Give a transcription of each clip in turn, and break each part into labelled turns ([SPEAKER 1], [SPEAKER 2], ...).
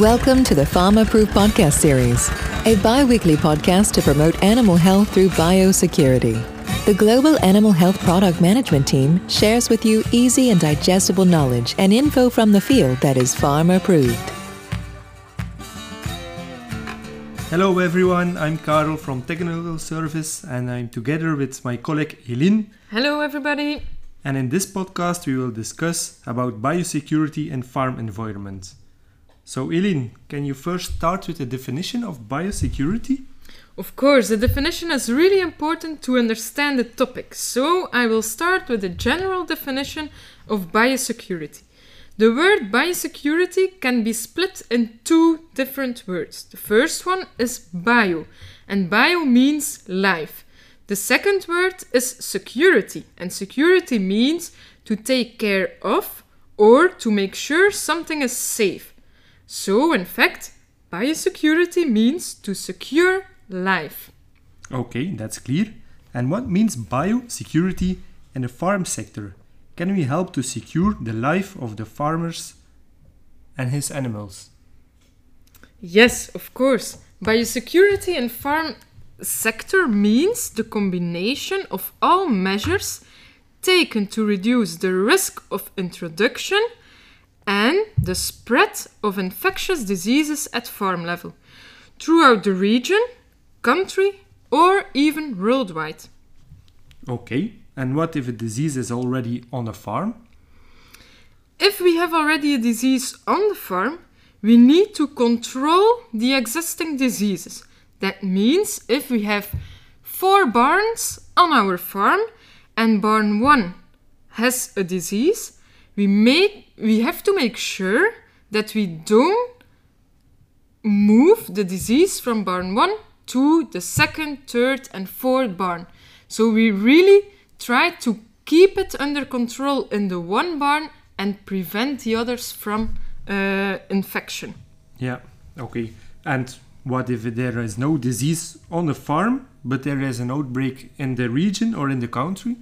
[SPEAKER 1] Welcome to the Farm Approved Podcast Series, a bi weekly podcast to promote animal health through biosecurity. The Global Animal Health Product Management Team shares with you easy and digestible knowledge and info from the field that is farm approved.
[SPEAKER 2] Hello everyone, I'm Karel from Technical Service and I'm together with my colleague Eileen.
[SPEAKER 3] Hello everybody.
[SPEAKER 2] And in this podcast we will discuss about biosecurity and farm environment. So Eileen, can you first start with a definition of biosecurity?
[SPEAKER 3] Of course, the definition is really important to understand the topic. So I will start with a general definition of biosecurity. The word biosecurity can be split in two different words. The first one is bio, and bio means life. The second word is security, and security means to take care of or to make sure something is safe. So, in fact, biosecurity means to secure life.
[SPEAKER 2] Okay, that's clear. And what means biosecurity in the farm sector? Can we help to secure the life of the farmers and his animals?
[SPEAKER 3] Yes, of course. Biosecurity in farm sector means the combination of all measures taken to reduce the risk of introduction and the spread of infectious diseases at farm level throughout the region, country, or even worldwide.
[SPEAKER 2] Okay, and what if a disease is already on a farm?
[SPEAKER 3] If we have already a disease on the farm, we need to control the existing diseases. That means if we have four barns on our farm and barn 1 has a disease, we make we have to make sure that we don't move the disease from barn 1 to the second, third and fourth barn. So we really try to keep it under control in the one barn and prevent the others from uh, infection.
[SPEAKER 2] Yeah, okay. And what if there is no disease on the farm, but there is an outbreak in the region or in the country?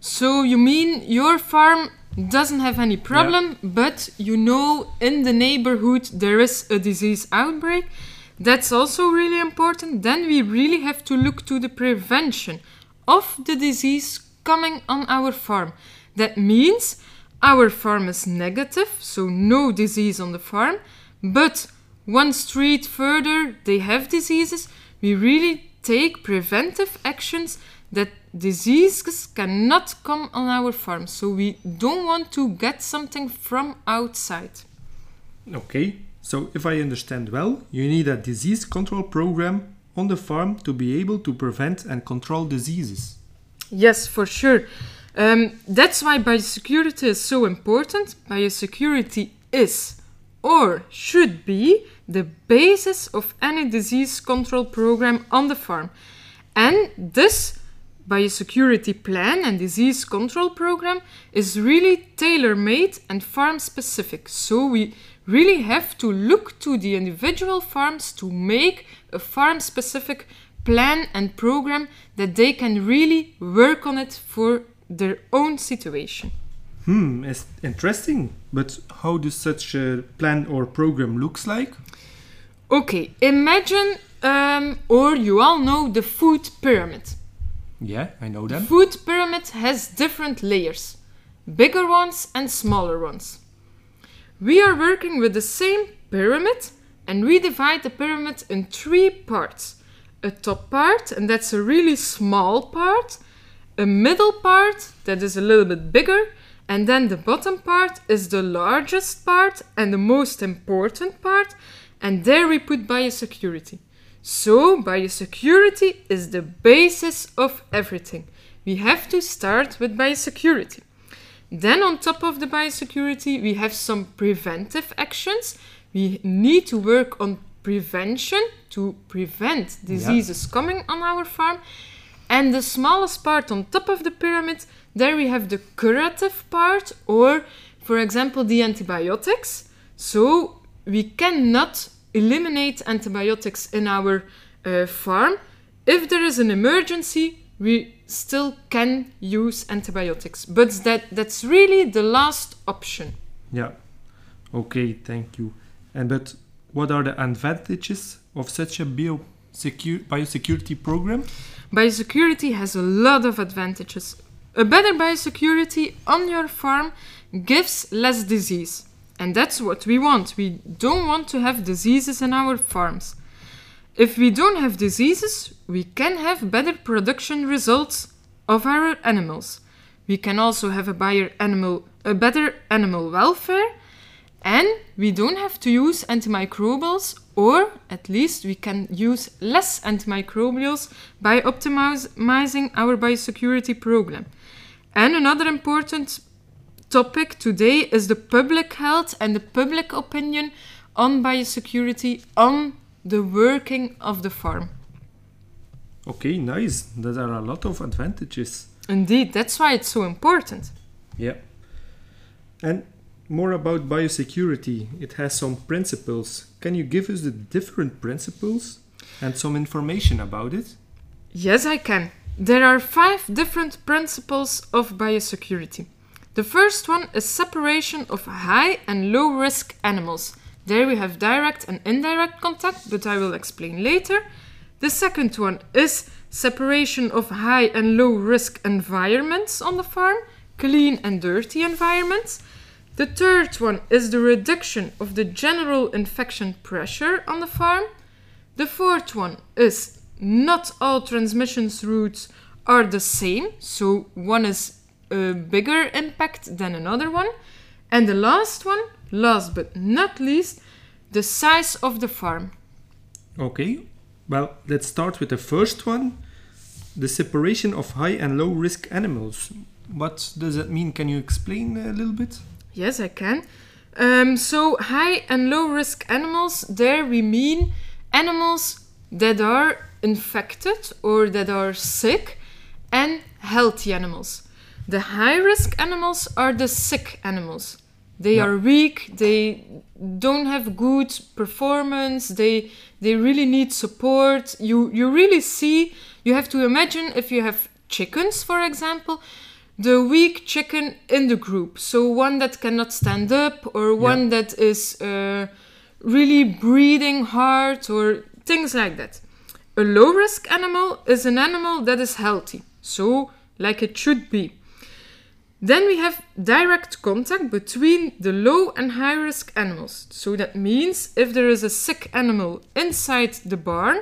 [SPEAKER 3] So you mean your farm doesn't have any problem, yeah. but you know in the neighborhood there is a disease outbreak. That's also really important. Then we really have to look to the prevention of the disease coming on our farm. That means our farm is negative, so no disease on the farm, but one street further they have diseases. We really take preventive actions that diseases cannot come on our farm. So we don't want to get something from outside.
[SPEAKER 2] Okay, so if I understand well, you need a disease control program on the farm to be able to prevent and control diseases.
[SPEAKER 3] Yes, for sure. Um, that's why biosecurity is so important. Biosecurity is or should be the basis of any disease control program on the farm. And this biosecurity plan and disease control program is really tailor made and farm specific. So we really have to look to the individual farms to make a farm specific plan and program that they can really work on it for their own situation.
[SPEAKER 2] Hmm, it's interesting. But how does such a plan or program looks like?
[SPEAKER 3] Okay, imagine, um, or you all know the food pyramid.
[SPEAKER 2] Yeah, I know them.
[SPEAKER 3] The food pyramid has different layers, bigger ones and smaller ones. We are working with the same pyramid and we divide the pyramid in three parts. A top part, and that's a really small part, a middle part that is a little bit bigger, and then the bottom part is the largest part and the most important part, and there we put biosecurity. So, biosecurity is the basis of everything. We have to start with biosecurity. Then, on top of the biosecurity, we have some preventive actions. We need to work on prevention to prevent diseases yeah. coming on our farm. And the smallest part on top of the pyramid, there we have the curative part, or for example, the antibiotics. So, we cannot eliminate antibiotics in our uh, farm. If there is an emergency, we still can use antibiotics, but that that's really the last option.
[SPEAKER 2] Yeah. Okay, thank you. And but what are the advantages of such a bio biosecurity program?
[SPEAKER 3] Biosecurity has a lot of advantages. A better biosecurity on your farm gives less disease. And that's what we want. We don't want to have diseases in our farms. If we don't have diseases, we can have better production results of our animals. We can also have a, better animal, a better animal welfare, and we don't have to use antimicrobials, or at least we can use less antimicrobials by optimizing our biosecurity program. And another important topic today is the public health and the public opinion on biosecurity on the working of the farm.
[SPEAKER 2] Okay, nice. There are a lot of advantages.
[SPEAKER 3] Indeed, that's why it's so important.
[SPEAKER 2] Yeah. And more about biosecurity, it has some principles. Can you give us the different principles and some information about it?
[SPEAKER 3] Yes, I can. There are five different principles of biosecurity. The first one is separation of high and low risk animals. There we have direct and indirect contact, but I will explain later. The second one is separation of high and low risk environments on the farm, clean and dirty environments. The third one is the reduction of the general infection pressure on the farm. The fourth one is not all transmissions routes are the same, so one is a bigger impact than another one. And the last one, last but not least, the size of the farm.
[SPEAKER 2] Okay, well, let's start with the first one the separation of high and low risk animals. What does that mean? Can you explain a little bit?
[SPEAKER 3] Yes, I can. Um, so, high and low risk animals, there we mean animals that are infected or that are sick and healthy animals. The high risk animals are the sick animals. They
[SPEAKER 2] Yeah.
[SPEAKER 3] are weak, they don't have good performance, they they really need support. You you really see you have to imagine if you have chickens, for example, the weak chicken in the group. So one that cannot stand up or one that is uh, really breathing hard or things like that. A low risk animal is an animal that is healthy, so like it should be. Then we have direct contact between the low and high risk animals. So that means if there is a sick animal inside the barn,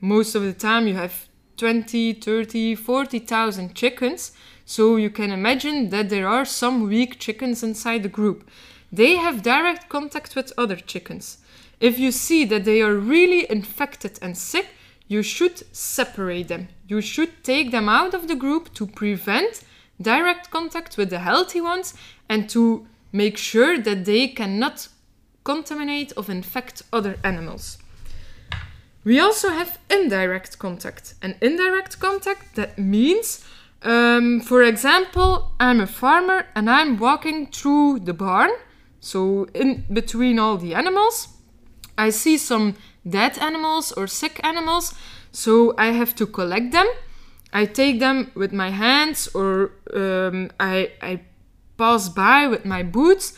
[SPEAKER 3] most of the time you have 20, 30, 40,000 chickens. So you can imagine that there are some weak chickens inside the group. They have direct contact with other chickens. If you see that they are really infected and sick, you should separate them. You should take them out of the group to prevent direct contact with the healthy ones and to make sure that they cannot contaminate or infect other animals. We also have indirect contact. And indirect contact, that means, um, for example, I'm a farmer and I'm walking through the barn, so in between all the animals. I see some dead animals or sick animals, so I have to collect them. I take them with my hands or um, I, I pass by with my boots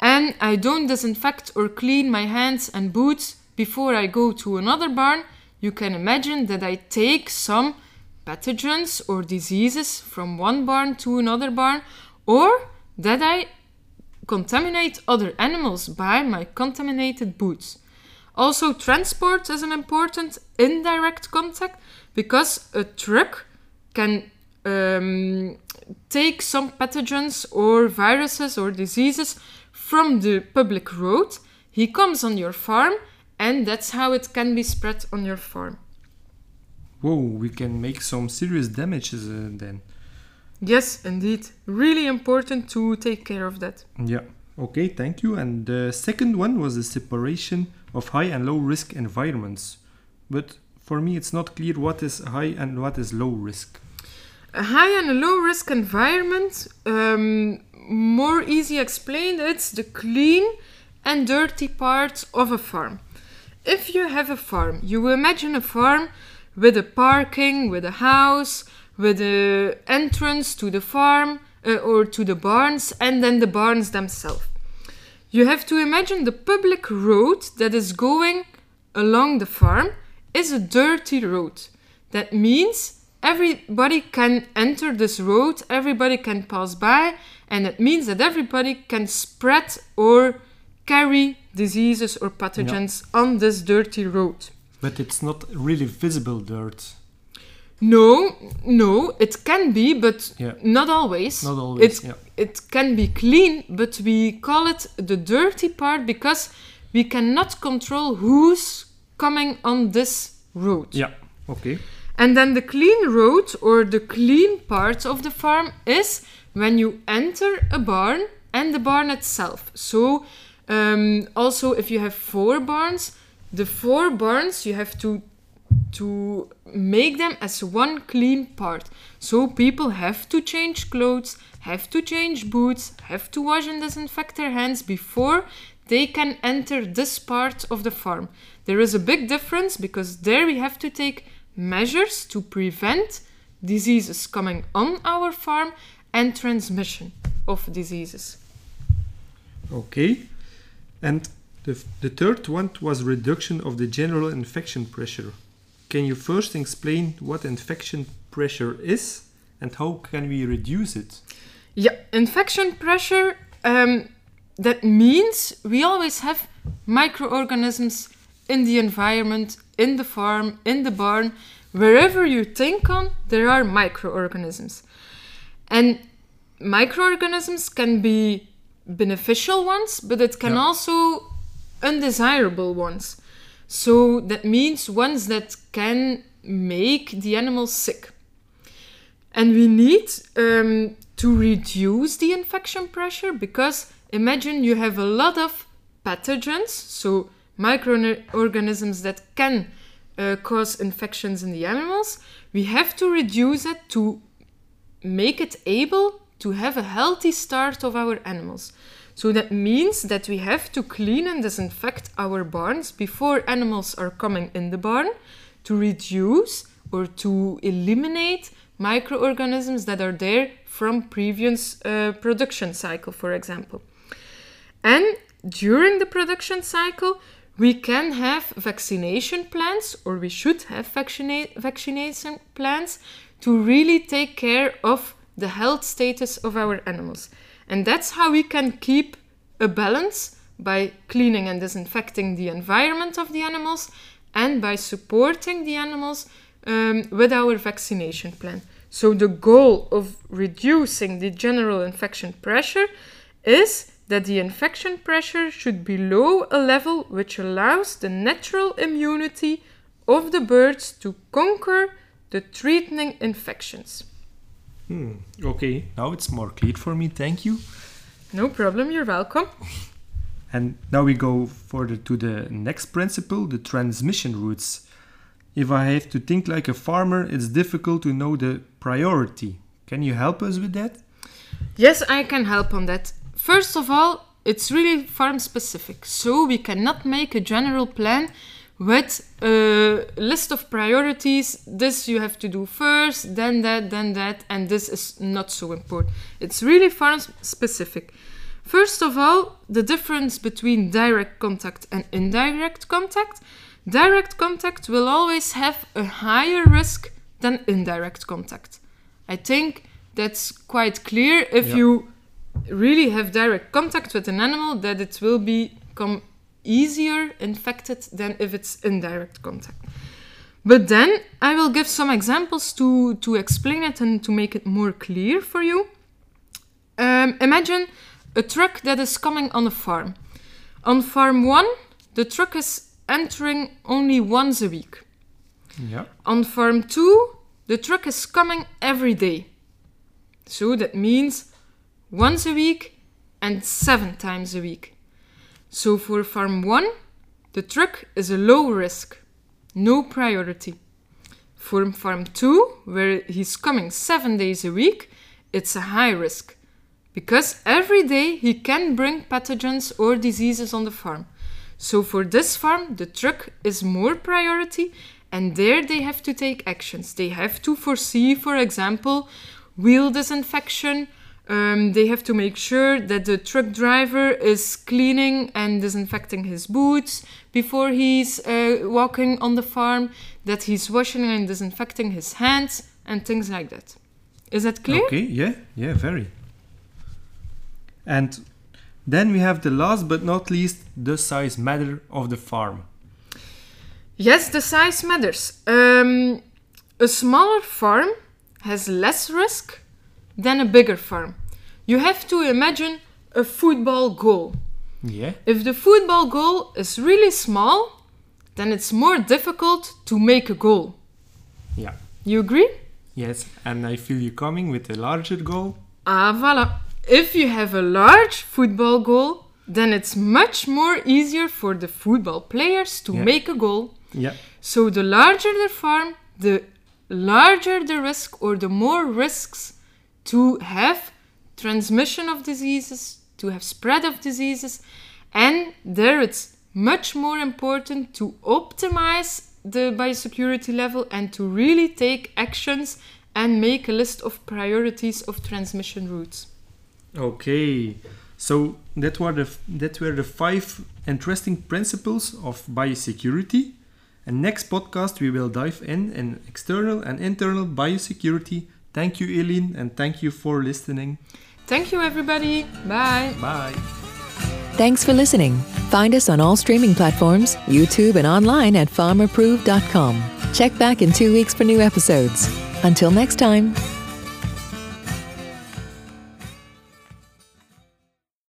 [SPEAKER 3] and I don't disinfect or clean my hands and boots before I go to another barn. You can imagine that I take some pathogens or diseases from one barn to another barn or that I contaminate other animals by my contaminated boots. Also, transport is an important indirect contact because a truck can um, take some pathogens or viruses or diseases from the public road. He comes on your farm, and that's how it can be spread on your farm.
[SPEAKER 2] Whoa, we can make some serious damages uh, then.
[SPEAKER 3] Yes, indeed. Really important to take care of that.
[SPEAKER 2] Yeah. Okay, thank you. And the second one was the separation of high and low risk environments. But for me, it's not clear what is high and what is low risk.
[SPEAKER 3] A high and a low risk environment, um, more easy explained, it's the clean and dirty part of a farm. If you have a farm, you imagine a farm with a parking, with a house, with a entrance to the farm uh, or to the barns, and then the barns themselves. you have to imagine the public road that is going along the farm is a dirty road. That means everybody can enter this road, everybody can pass by, and it means that everybody can spread or carry diseases or pathogens on this dirty road.
[SPEAKER 2] But it's not really visible dirt.
[SPEAKER 3] No, no, it can be, but
[SPEAKER 2] Yeah.
[SPEAKER 3] not always.
[SPEAKER 2] Not always,
[SPEAKER 3] It,
[SPEAKER 2] yeah.
[SPEAKER 3] it can be clean, but we call it the dirty part because we cannot control who's coming on this road.
[SPEAKER 2] Yeah. Okay.
[SPEAKER 3] And then the clean road or the clean part of the farm is when you enter a barn and the barn itself. So, um, also if you have four barns, the four barns you have to to make them as one clean part. So people have to change clothes, have to change boots, have to wash and disinfect their hands before they can enter this part of the farm. There is a big difference because there we have to take measures to prevent diseases coming on our farm and transmission of diseases.
[SPEAKER 2] Okay. And the, the third one was reduction of the general infection pressure. Can you first explain what infection pressure is and how can we reduce it?
[SPEAKER 3] Yeah, infection pressure, um, that means we always have microorganisms in the environment, in the farm, in the barn, wherever you think on, there are microorganisms. And microorganisms can be beneficial ones, but it can
[SPEAKER 2] Yeah.
[SPEAKER 3] also undesirable ones. So that means ones that can make the animal sick. And we need um, to reduce the infection pressure because imagine you have a lot of pathogens, so microorganisms that can uh, cause infections in the animals. We have to reduce it to make it able to have a healthy start of our animals. So that means that we have to clean and disinfect our barns before animals are coming in the barn to reduce or to eliminate microorganisms that are there from previous uh, production cycle, for example. And during the production cycle, we can have vaccination plans, or we should have vaccina- vaccination plans to really take care of the health status of our animals. And that's how we can keep a balance by cleaning and disinfecting the environment of the animals and by supporting the animals um, with our vaccination plan. So, the goal of reducing the general infection pressure is that the infection pressure should be below a level which allows the natural immunity of the birds to conquer the threatening infections.
[SPEAKER 2] Hmm. Okay. Now it's more clear for me. Thank you.
[SPEAKER 3] No problem, you're welcome.
[SPEAKER 2] And now we go further to the next principle, the transmission routes. If I have to think like a farmer, it's difficult to know the priority. Can you help us with that?
[SPEAKER 3] Yes, I can help on that. First of all, it's really farm specific, so we cannot make a general plan with a list of priorities. This you have to do first, then that, then that, and this is not so important. It's really farm specific. First of all, the difference between direct contact and indirect contact. Direct contact will always have a higher risk than indirect contact. I think that's quite clear if
[SPEAKER 2] Yeah.
[SPEAKER 3] you really have direct contact with an animal that it will become easier infected than if it's indirect contact. But then I will give some examples to, to explain it and to make it more clear for you. Um, imagine a truck that is coming on a farm. On farm one, the truck is entering only once a week.
[SPEAKER 2] Yeah.
[SPEAKER 3] On farm 2, the truck is coming every day. So that means once a week and seven times a week. So for farm 1, the truck is a low risk, no priority. For farm 2, where he's coming seven days a week, it's a high risk. Because every day he can bring pathogens or diseases on the farm. So for this farm, the truck is more priority, and there they have to take actions. They have to foresee, for example, wheel disinfection, Um, they have to make sure that the truck driver is cleaning and disinfecting his boots before he's uh, walking on the farm, that he's washing and disinfecting his hands, and things like that. Is that clear?
[SPEAKER 2] Okay, yeah, yeah, very. And then we have the last but not least, the size matter of the farm.
[SPEAKER 3] Yes, the size matters. Um, a smaller farm has less risk than a bigger farm. You have to imagine a football goal.
[SPEAKER 2] Yeah.
[SPEAKER 3] If the football goal is really small, then it's more difficult to make a goal.
[SPEAKER 2] Yeah.
[SPEAKER 3] You agree?
[SPEAKER 2] Yes, and I feel you coming with a larger goal.
[SPEAKER 3] Ah, voilà. If you have a large football goal, then it's much more easier for the football players to
[SPEAKER 2] Yeah.
[SPEAKER 3] make a goal.
[SPEAKER 2] Yeah.
[SPEAKER 3] So the larger the farm, the larger the risk or the more risks to have transmission of diseases, to have spread of diseases, and there it's much more important to optimize the biosecurity level and to really take actions and make a list of priorities of transmission routes.
[SPEAKER 2] Okay. So that were the that were the five interesting principles of biosecurity. And next podcast we will dive in in external and internal biosecurity. Thank you, Eileen, and thank you for listening.
[SPEAKER 3] Thank you, everybody. Bye.
[SPEAKER 2] Bye.
[SPEAKER 1] Thanks for listening. Find us on all streaming platforms, YouTube, and online at farmapproved.com. Check back in two weeks for new episodes. Until next time.